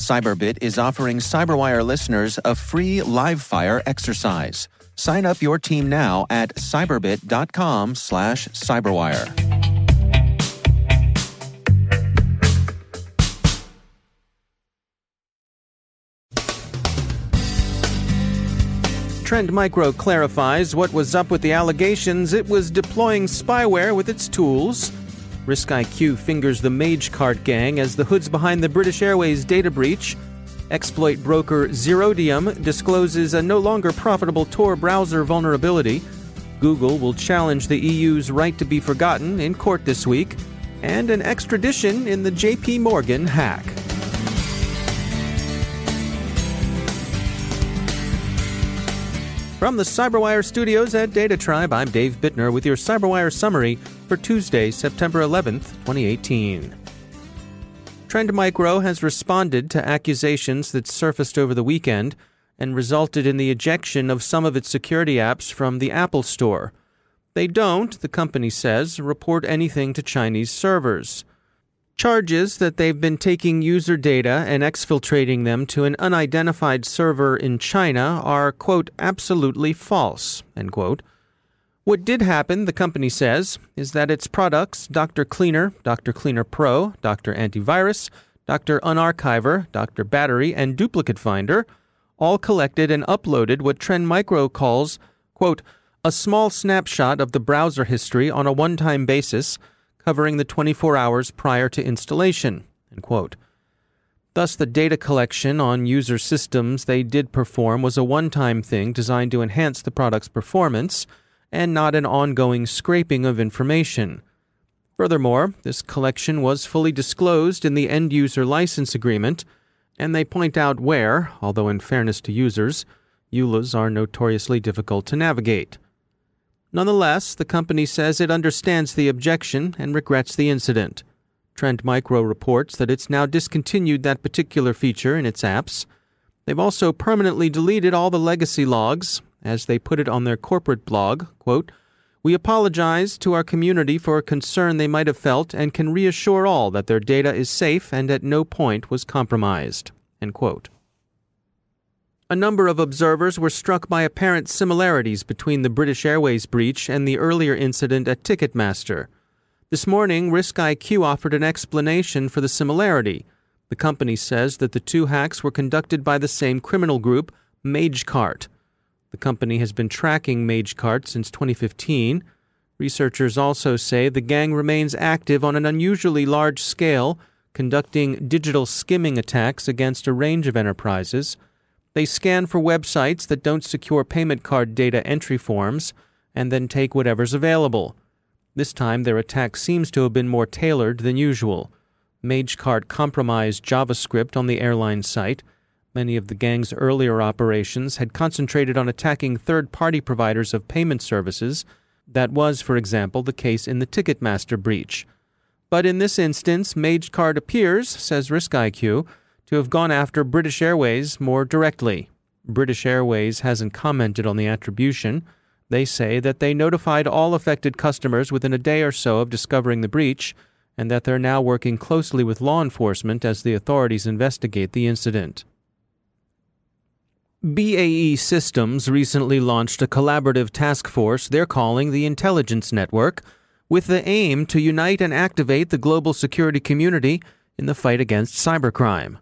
Cyberbit is offering Cyberwire listeners a free live fire exercise. Sign up your team now at cyberbit.com slash cyberwire. Trend Micro clarifies what was up with the allegations it was deploying spyware with its tools. RiskIQ fingers the MageCart gang as the hoods behind the British Airways data breach. Exploit broker Zerodium discloses a no longer profitable Tor browser vulnerability. Google will challenge the EU's right to be forgotten in court this week. And an extradition in the JP Morgan hack. From the Cyberwire studios at Data Tribe, I'm Dave Bittner with your Cyberwire summary for Tuesday, September 11th, 2018. Trend Micro has responded to accusations that surfaced over the weekend and resulted in the ejection of some of its security apps from the Apple Store. They don't, the company says, report anything to Chinese servers charges that they've been taking user data and exfiltrating them to an unidentified server in China are, quote, absolutely false, end quote. What did happen, the company says, is that its products, Dr. Cleaner, Dr. Cleaner Pro, Dr. Antivirus, Dr. Unarchiver, Dr. Battery, and Duplicate Finder, all collected and uploaded what Trend Micro calls, quote, a small snapshot of the browser history on a one time basis covering the 24 hours prior to installation. end quote. Thus, the data collection on user systems they did perform was a one time thing designed to enhance the product's performance and not an ongoing scraping of information. Furthermore, this collection was fully disclosed in the end user license agreement, and they point out where, although in fairness to users, EULAs are notoriously difficult to navigate. Nonetheless, the company says it understands the objection and regrets the incident. Trend Micro reports that it's now discontinued that particular feature in its apps. They've also permanently deleted all the legacy logs, as they put it on their corporate blog. Quote, we apologize to our community for a concern they might have felt and can reassure all that their data is safe and at no point was compromised. A number of observers were struck by apparent similarities between the British Airways breach and the earlier incident at Ticketmaster. This morning, RiskIQ offered an explanation for the similarity. The company says that the two hacks were conducted by the same criminal group, MageCart. The company has been tracking MageCart since 2015. Researchers also say the gang remains active on an unusually large scale, conducting digital skimming attacks against a range of enterprises. They scan for websites that don't secure payment card data entry forms and then take whatever's available. This time, their attack seems to have been more tailored than usual. MageCart compromised JavaScript on the airline site. Many of the gang's earlier operations had concentrated on attacking third party providers of payment services. That was, for example, the case in the Ticketmaster breach. But in this instance, MageCart appears, says RiskIQ, to have gone after British Airways more directly. British Airways hasn't commented on the attribution. They say that they notified all affected customers within a day or so of discovering the breach, and that they're now working closely with law enforcement as the authorities investigate the incident. BAE Systems recently launched a collaborative task force they're calling the Intelligence Network, with the aim to unite and activate the global security community in the fight against cybercrime.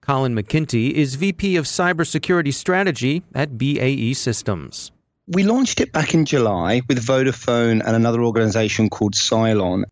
Colin McKinty is VP of Cybersecurity Strategy at BAE Systems. We launched it back in July with Vodafone and another organization called Cylon.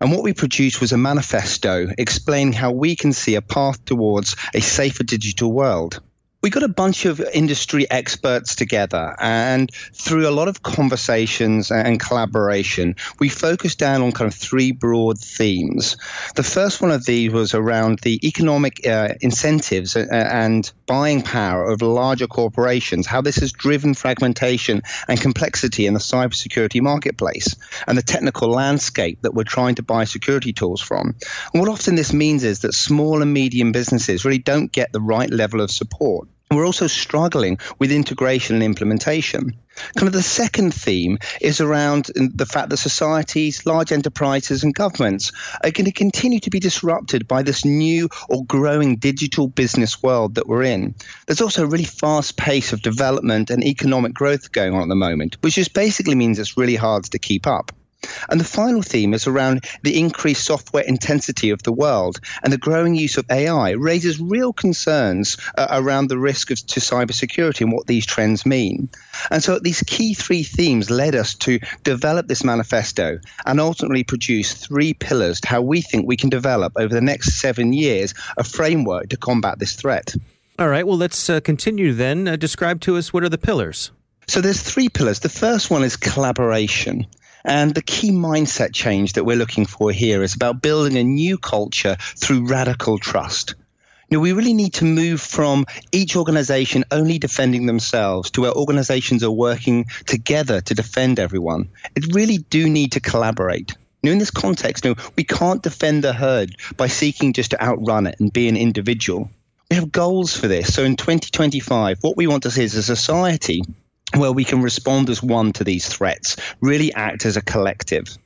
And what we produced was a manifesto explaining how we can see a path towards a safer digital world we got a bunch of industry experts together and through a lot of conversations and collaboration we focused down on kind of three broad themes. The first one of these was around the economic uh, incentives and buying power of larger corporations how this has driven fragmentation and complexity in the cybersecurity marketplace and the technical landscape that we're trying to buy security tools from. And what often this means is that small and medium businesses really don't get the right level of support we're also struggling with integration and implementation. Kind of the second theme is around the fact that societies, large enterprises, and governments are going to continue to be disrupted by this new or growing digital business world that we're in. There's also a really fast pace of development and economic growth going on at the moment, which just basically means it's really hard to keep up. And the final theme is around the increased software intensity of the world and the growing use of AI raises real concerns uh, around the risk of, to cybersecurity and what these trends mean. And so these key three themes led us to develop this manifesto and ultimately produce three pillars to how we think we can develop over the next seven years a framework to combat this threat. All right, well, let's uh, continue then. Uh, describe to us what are the pillars? So there's three pillars. The first one is collaboration. And the key mindset change that we're looking for here is about building a new culture through radical trust. Know, we really need to move from each organization only defending themselves to where organizations are working together to defend everyone. It really do need to collaborate. Know, in this context, know, we can't defend the herd by seeking just to outrun it and be an individual. We have goals for this. So in 2025, what we want to see is a society where we can respond as one to these threats, really act as a collective.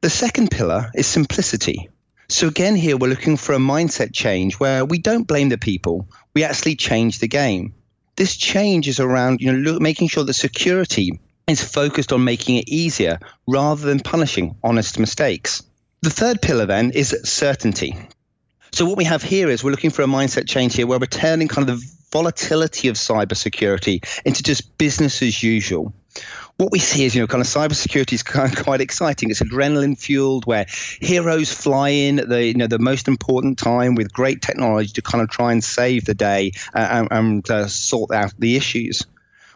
The second pillar is simplicity. So, again, here we're looking for a mindset change where we don't blame the people, we actually change the game. This change is around you know, look, making sure that security is focused on making it easier rather than punishing honest mistakes. The third pillar then is certainty. So what we have here is we're looking for a mindset change here where we're turning kind of the volatility of cybersecurity into just business as usual what we see is, you know, kind of cybersecurity is kind of quite exciting. It's adrenaline fueled, where heroes fly in at the, you know, the most important time with great technology to kind of try and save the day uh, and, and uh, sort out the issues.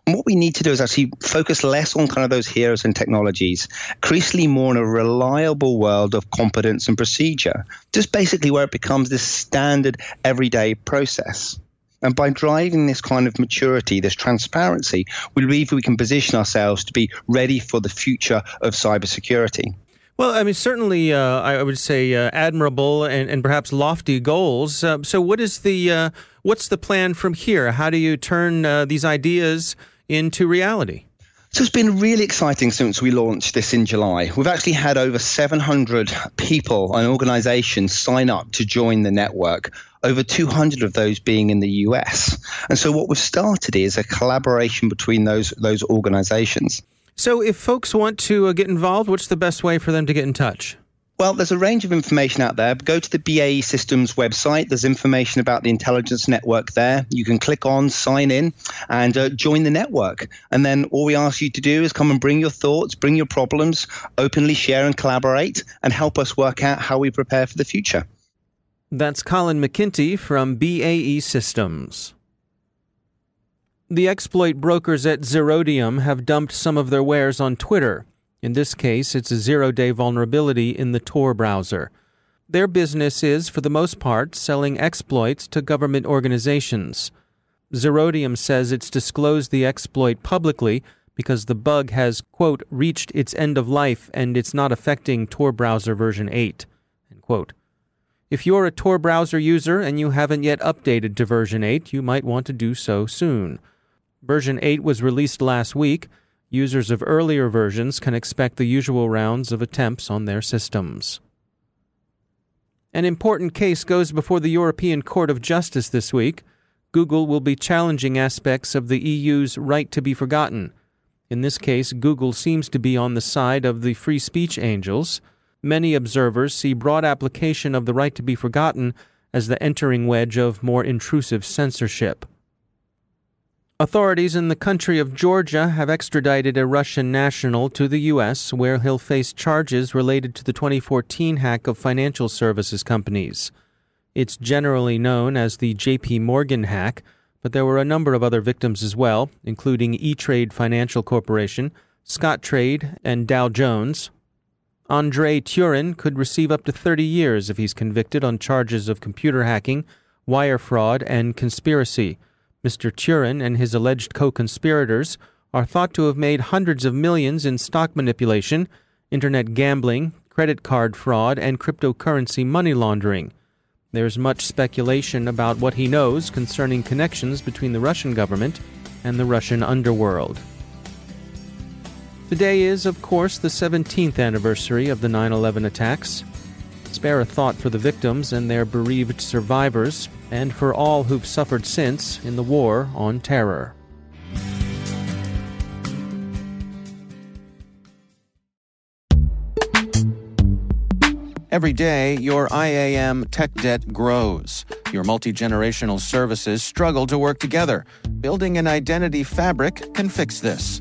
And what we need to do is actually focus less on kind of those heroes and technologies, increasingly more in a reliable world of competence and procedure, just basically where it becomes this standard everyday process. And by driving this kind of maturity, this transparency, we believe we can position ourselves to be ready for the future of cybersecurity. Well, I mean, certainly, uh, I would say uh, admirable and, and perhaps lofty goals. Uh, so, what is the uh, what's the plan from here? How do you turn uh, these ideas into reality? So it's been really exciting since we launched this in July. We've actually had over 700 people and organizations sign up to join the network, over 200 of those being in the US. And so what we've started is a collaboration between those those organizations. So if folks want to uh, get involved, what's the best way for them to get in touch? Well, there's a range of information out there. Go to the BAE Systems website. There's information about the intelligence network there. You can click on, sign in, and uh, join the network. And then all we ask you to do is come and bring your thoughts, bring your problems, openly share and collaborate, and help us work out how we prepare for the future. That's Colin McKinty from BAE Systems. The exploit brokers at Zerodium have dumped some of their wares on Twitter. In this case, it's a zero day vulnerability in the Tor browser. Their business is, for the most part, selling exploits to government organizations. Zerodium says it's disclosed the exploit publicly because the bug has, quote, reached its end of life and it's not affecting Tor browser version 8, end quote. If you're a Tor browser user and you haven't yet updated to version 8, you might want to do so soon. Version 8 was released last week, Users of earlier versions can expect the usual rounds of attempts on their systems. An important case goes before the European Court of Justice this week. Google will be challenging aspects of the EU's right to be forgotten. In this case, Google seems to be on the side of the free speech angels. Many observers see broad application of the right to be forgotten as the entering wedge of more intrusive censorship. Authorities in the country of Georgia have extradited a Russian national to the U.S., where he'll face charges related to the 2014 hack of financial services companies. It's generally known as the JP Morgan hack, but there were a number of other victims as well, including E Trade Financial Corporation, Scottrade, and Dow Jones. Andrei Tyurin could receive up to 30 years if he's convicted on charges of computer hacking, wire fraud, and conspiracy. Mr. Tyurin and his alleged co conspirators are thought to have made hundreds of millions in stock manipulation, internet gambling, credit card fraud, and cryptocurrency money laundering. There's much speculation about what he knows concerning connections between the Russian government and the Russian underworld. Today is, of course, the 17th anniversary of the 9 11 attacks. Spare a thought for the victims and their bereaved survivors, and for all who've suffered since in the war on terror. Every day, your IAM tech debt grows. Your multi generational services struggle to work together. Building an identity fabric can fix this.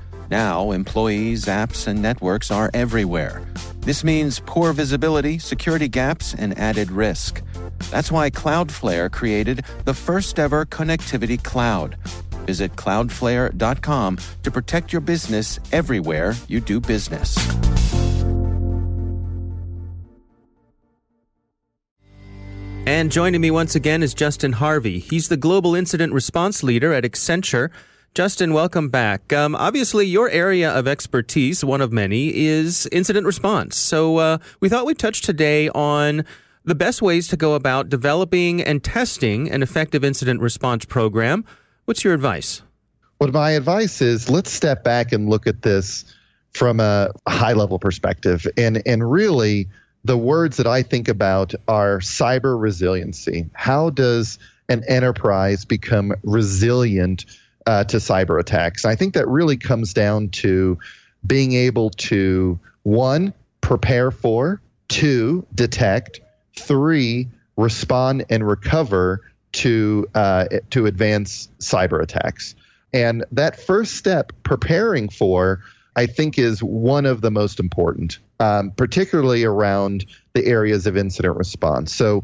Now, employees, apps, and networks are everywhere. This means poor visibility, security gaps, and added risk. That's why Cloudflare created the first ever connectivity cloud. Visit cloudflare.com to protect your business everywhere you do business. And joining me once again is Justin Harvey. He's the Global Incident Response Leader at Accenture. Justin, welcome back. Um, obviously, your area of expertise, one of many, is incident response. So uh, we thought we'd touch today on the best ways to go about developing and testing an effective incident response program. What's your advice? Well, my advice is let's step back and look at this from a high level perspective. And, and really, the words that I think about are cyber resiliency. How does an enterprise become resilient uh, to cyber attacks. I think that really comes down to being able to one prepare for, two detect, three respond and recover to uh, to advance cyber attacks. And that first step, preparing for, I think, is one of the most important, um, particularly around the areas of incident response. So,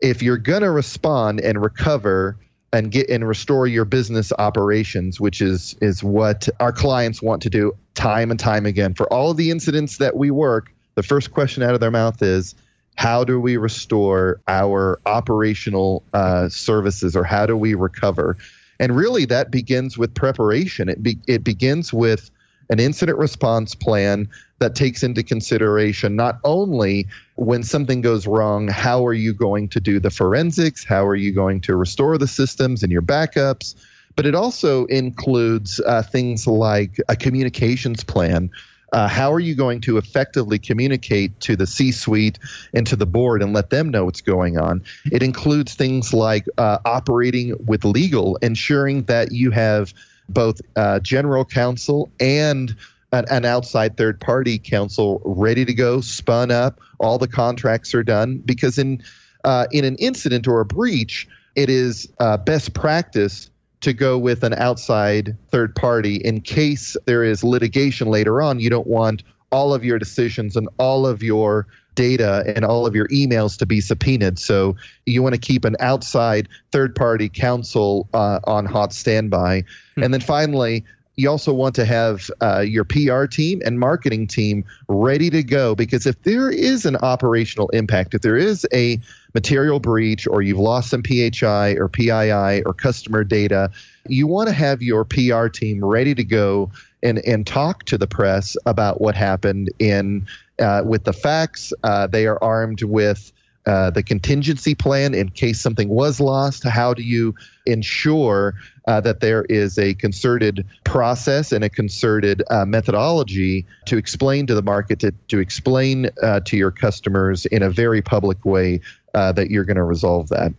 if you're going to respond and recover and get and restore your business operations, which is is what our clients want to do time and time again. For all of the incidents that we work, the first question out of their mouth is, "How do we restore our operational uh, services, or how do we recover?" And really, that begins with preparation. It be, it begins with an incident response plan that takes into consideration not only when something goes wrong, how are you going to do the forensics? How are you going to restore the systems and your backups? But it also includes uh, things like a communications plan. Uh, how are you going to effectively communicate to the C suite and to the board and let them know what's going on? It includes things like uh, operating with legal, ensuring that you have both uh, general counsel and an, an, outside third party counsel ready to go, spun up. All the contracts are done because in uh, in an incident or a breach, it is uh, best practice to go with an outside third party in case there is litigation later on. You don't want all of your decisions and all of your data and all of your emails to be subpoenaed. So you want to keep an outside third party counsel uh, on hot standby. Hmm. And then finally, you also want to have uh, your PR team and marketing team ready to go because if there is an operational impact, if there is a material breach or you've lost some PHI or PII or customer data, you want to have your PR team ready to go and, and talk to the press about what happened in uh, with the facts. Uh, they are armed with uh, the contingency plan in case something was lost? How do you ensure uh, that there is a concerted process and a concerted uh, methodology to explain to the market, to, to explain uh, to your customers in a very public way uh, that you're going to resolve that?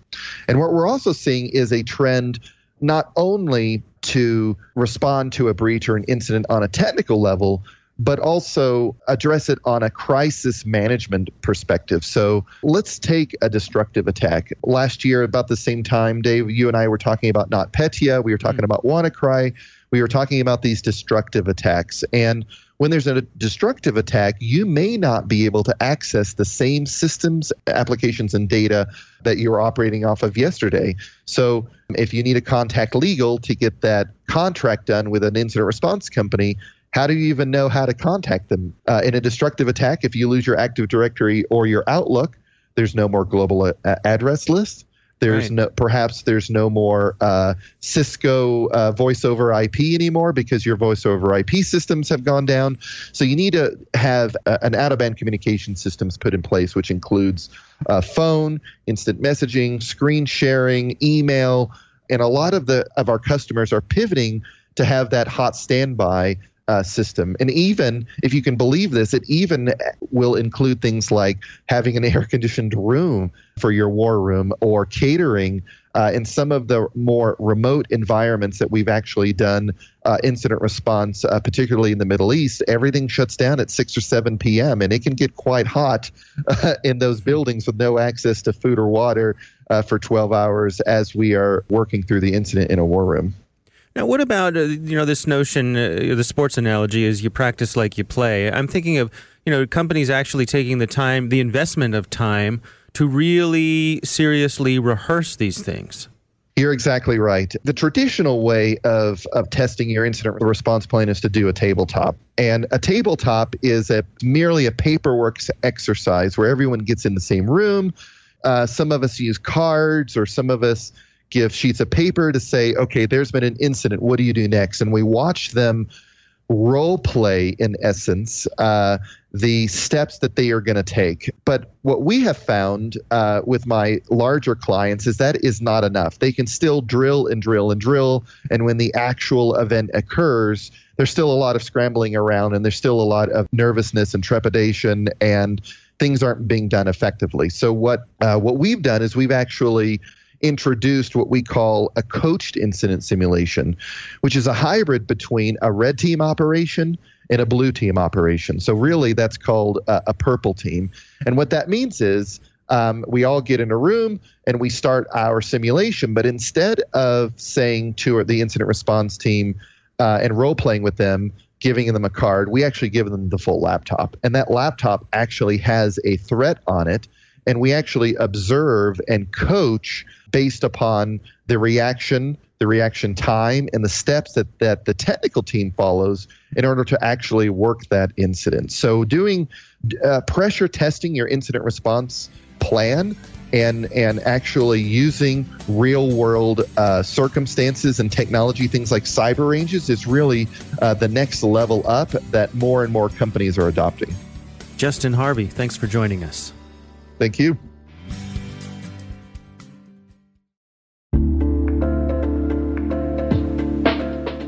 And what we're also seeing is a trend not only to respond to a breach or an incident on a technical level, but also address it on a crisis management perspective. So let's take a destructive attack. Last year, about the same time, Dave, you and I were talking about NotPetya. We were talking mm. about WannaCry. We were talking about these destructive attacks. And when there's a destructive attack, you may not be able to access the same systems, applications, and data that you were operating off of yesterday. So, if you need to contact legal to get that contract done with an incident response company, how do you even know how to contact them? Uh, in a destructive attack, if you lose your Active Directory or your Outlook, there's no more global a- uh, address list. There's right. no perhaps there's no more uh, Cisco uh, voice over IP anymore because your voice over IP systems have gone down. So you need to have a, an out of band communication systems put in place, which includes uh, phone, instant messaging, screen sharing, email, and a lot of the of our customers are pivoting to have that hot standby uh, system. And even if you can believe this, it even will include things like having an air conditioned room for your war room or catering. Uh, in some of the more remote environments that we've actually done uh, incident response, uh, particularly in the Middle East, everything shuts down at 6 or 7 p.m. And it can get quite hot in those buildings with no access to food or water uh, for 12 hours as we are working through the incident in a war room. Now, what about uh, you know this notion? Uh, the sports analogy is you practice like you play. I'm thinking of you know companies actually taking the time, the investment of time to really seriously rehearse these things. You're exactly right. The traditional way of, of testing your incident response plan is to do a tabletop. And a tabletop is a merely a paperwork exercise where everyone gets in the same room. Uh, some of us use cards, or some of us give sheets of paper to say, okay, there's been an incident. What do you do next? And we watch them role play, in essence, uh, the steps that they are going to take. But what we have found uh, with my larger clients is that is not enough. They can still drill and drill and drill. And when the actual event occurs, there's still a lot of scrambling around and there's still a lot of nervousness and trepidation and things aren't being done effectively. So what uh, what we've done is we've actually introduced what we call a coached incident simulation, which is a hybrid between a red team operation and a blue team operation. So, really, that's called a, a purple team. And what that means is um, we all get in a room and we start our simulation. But instead of saying to the incident response team uh, and role playing with them, giving them a card, we actually give them the full laptop. And that laptop actually has a threat on it. And we actually observe and coach based upon the reaction, the reaction time, and the steps that, that the technical team follows in order to actually work that incident. So, doing uh, pressure testing your incident response plan and and actually using real world uh, circumstances and technology, things like cyber ranges, is really uh, the next level up that more and more companies are adopting. Justin Harvey, thanks for joining us. Thank you.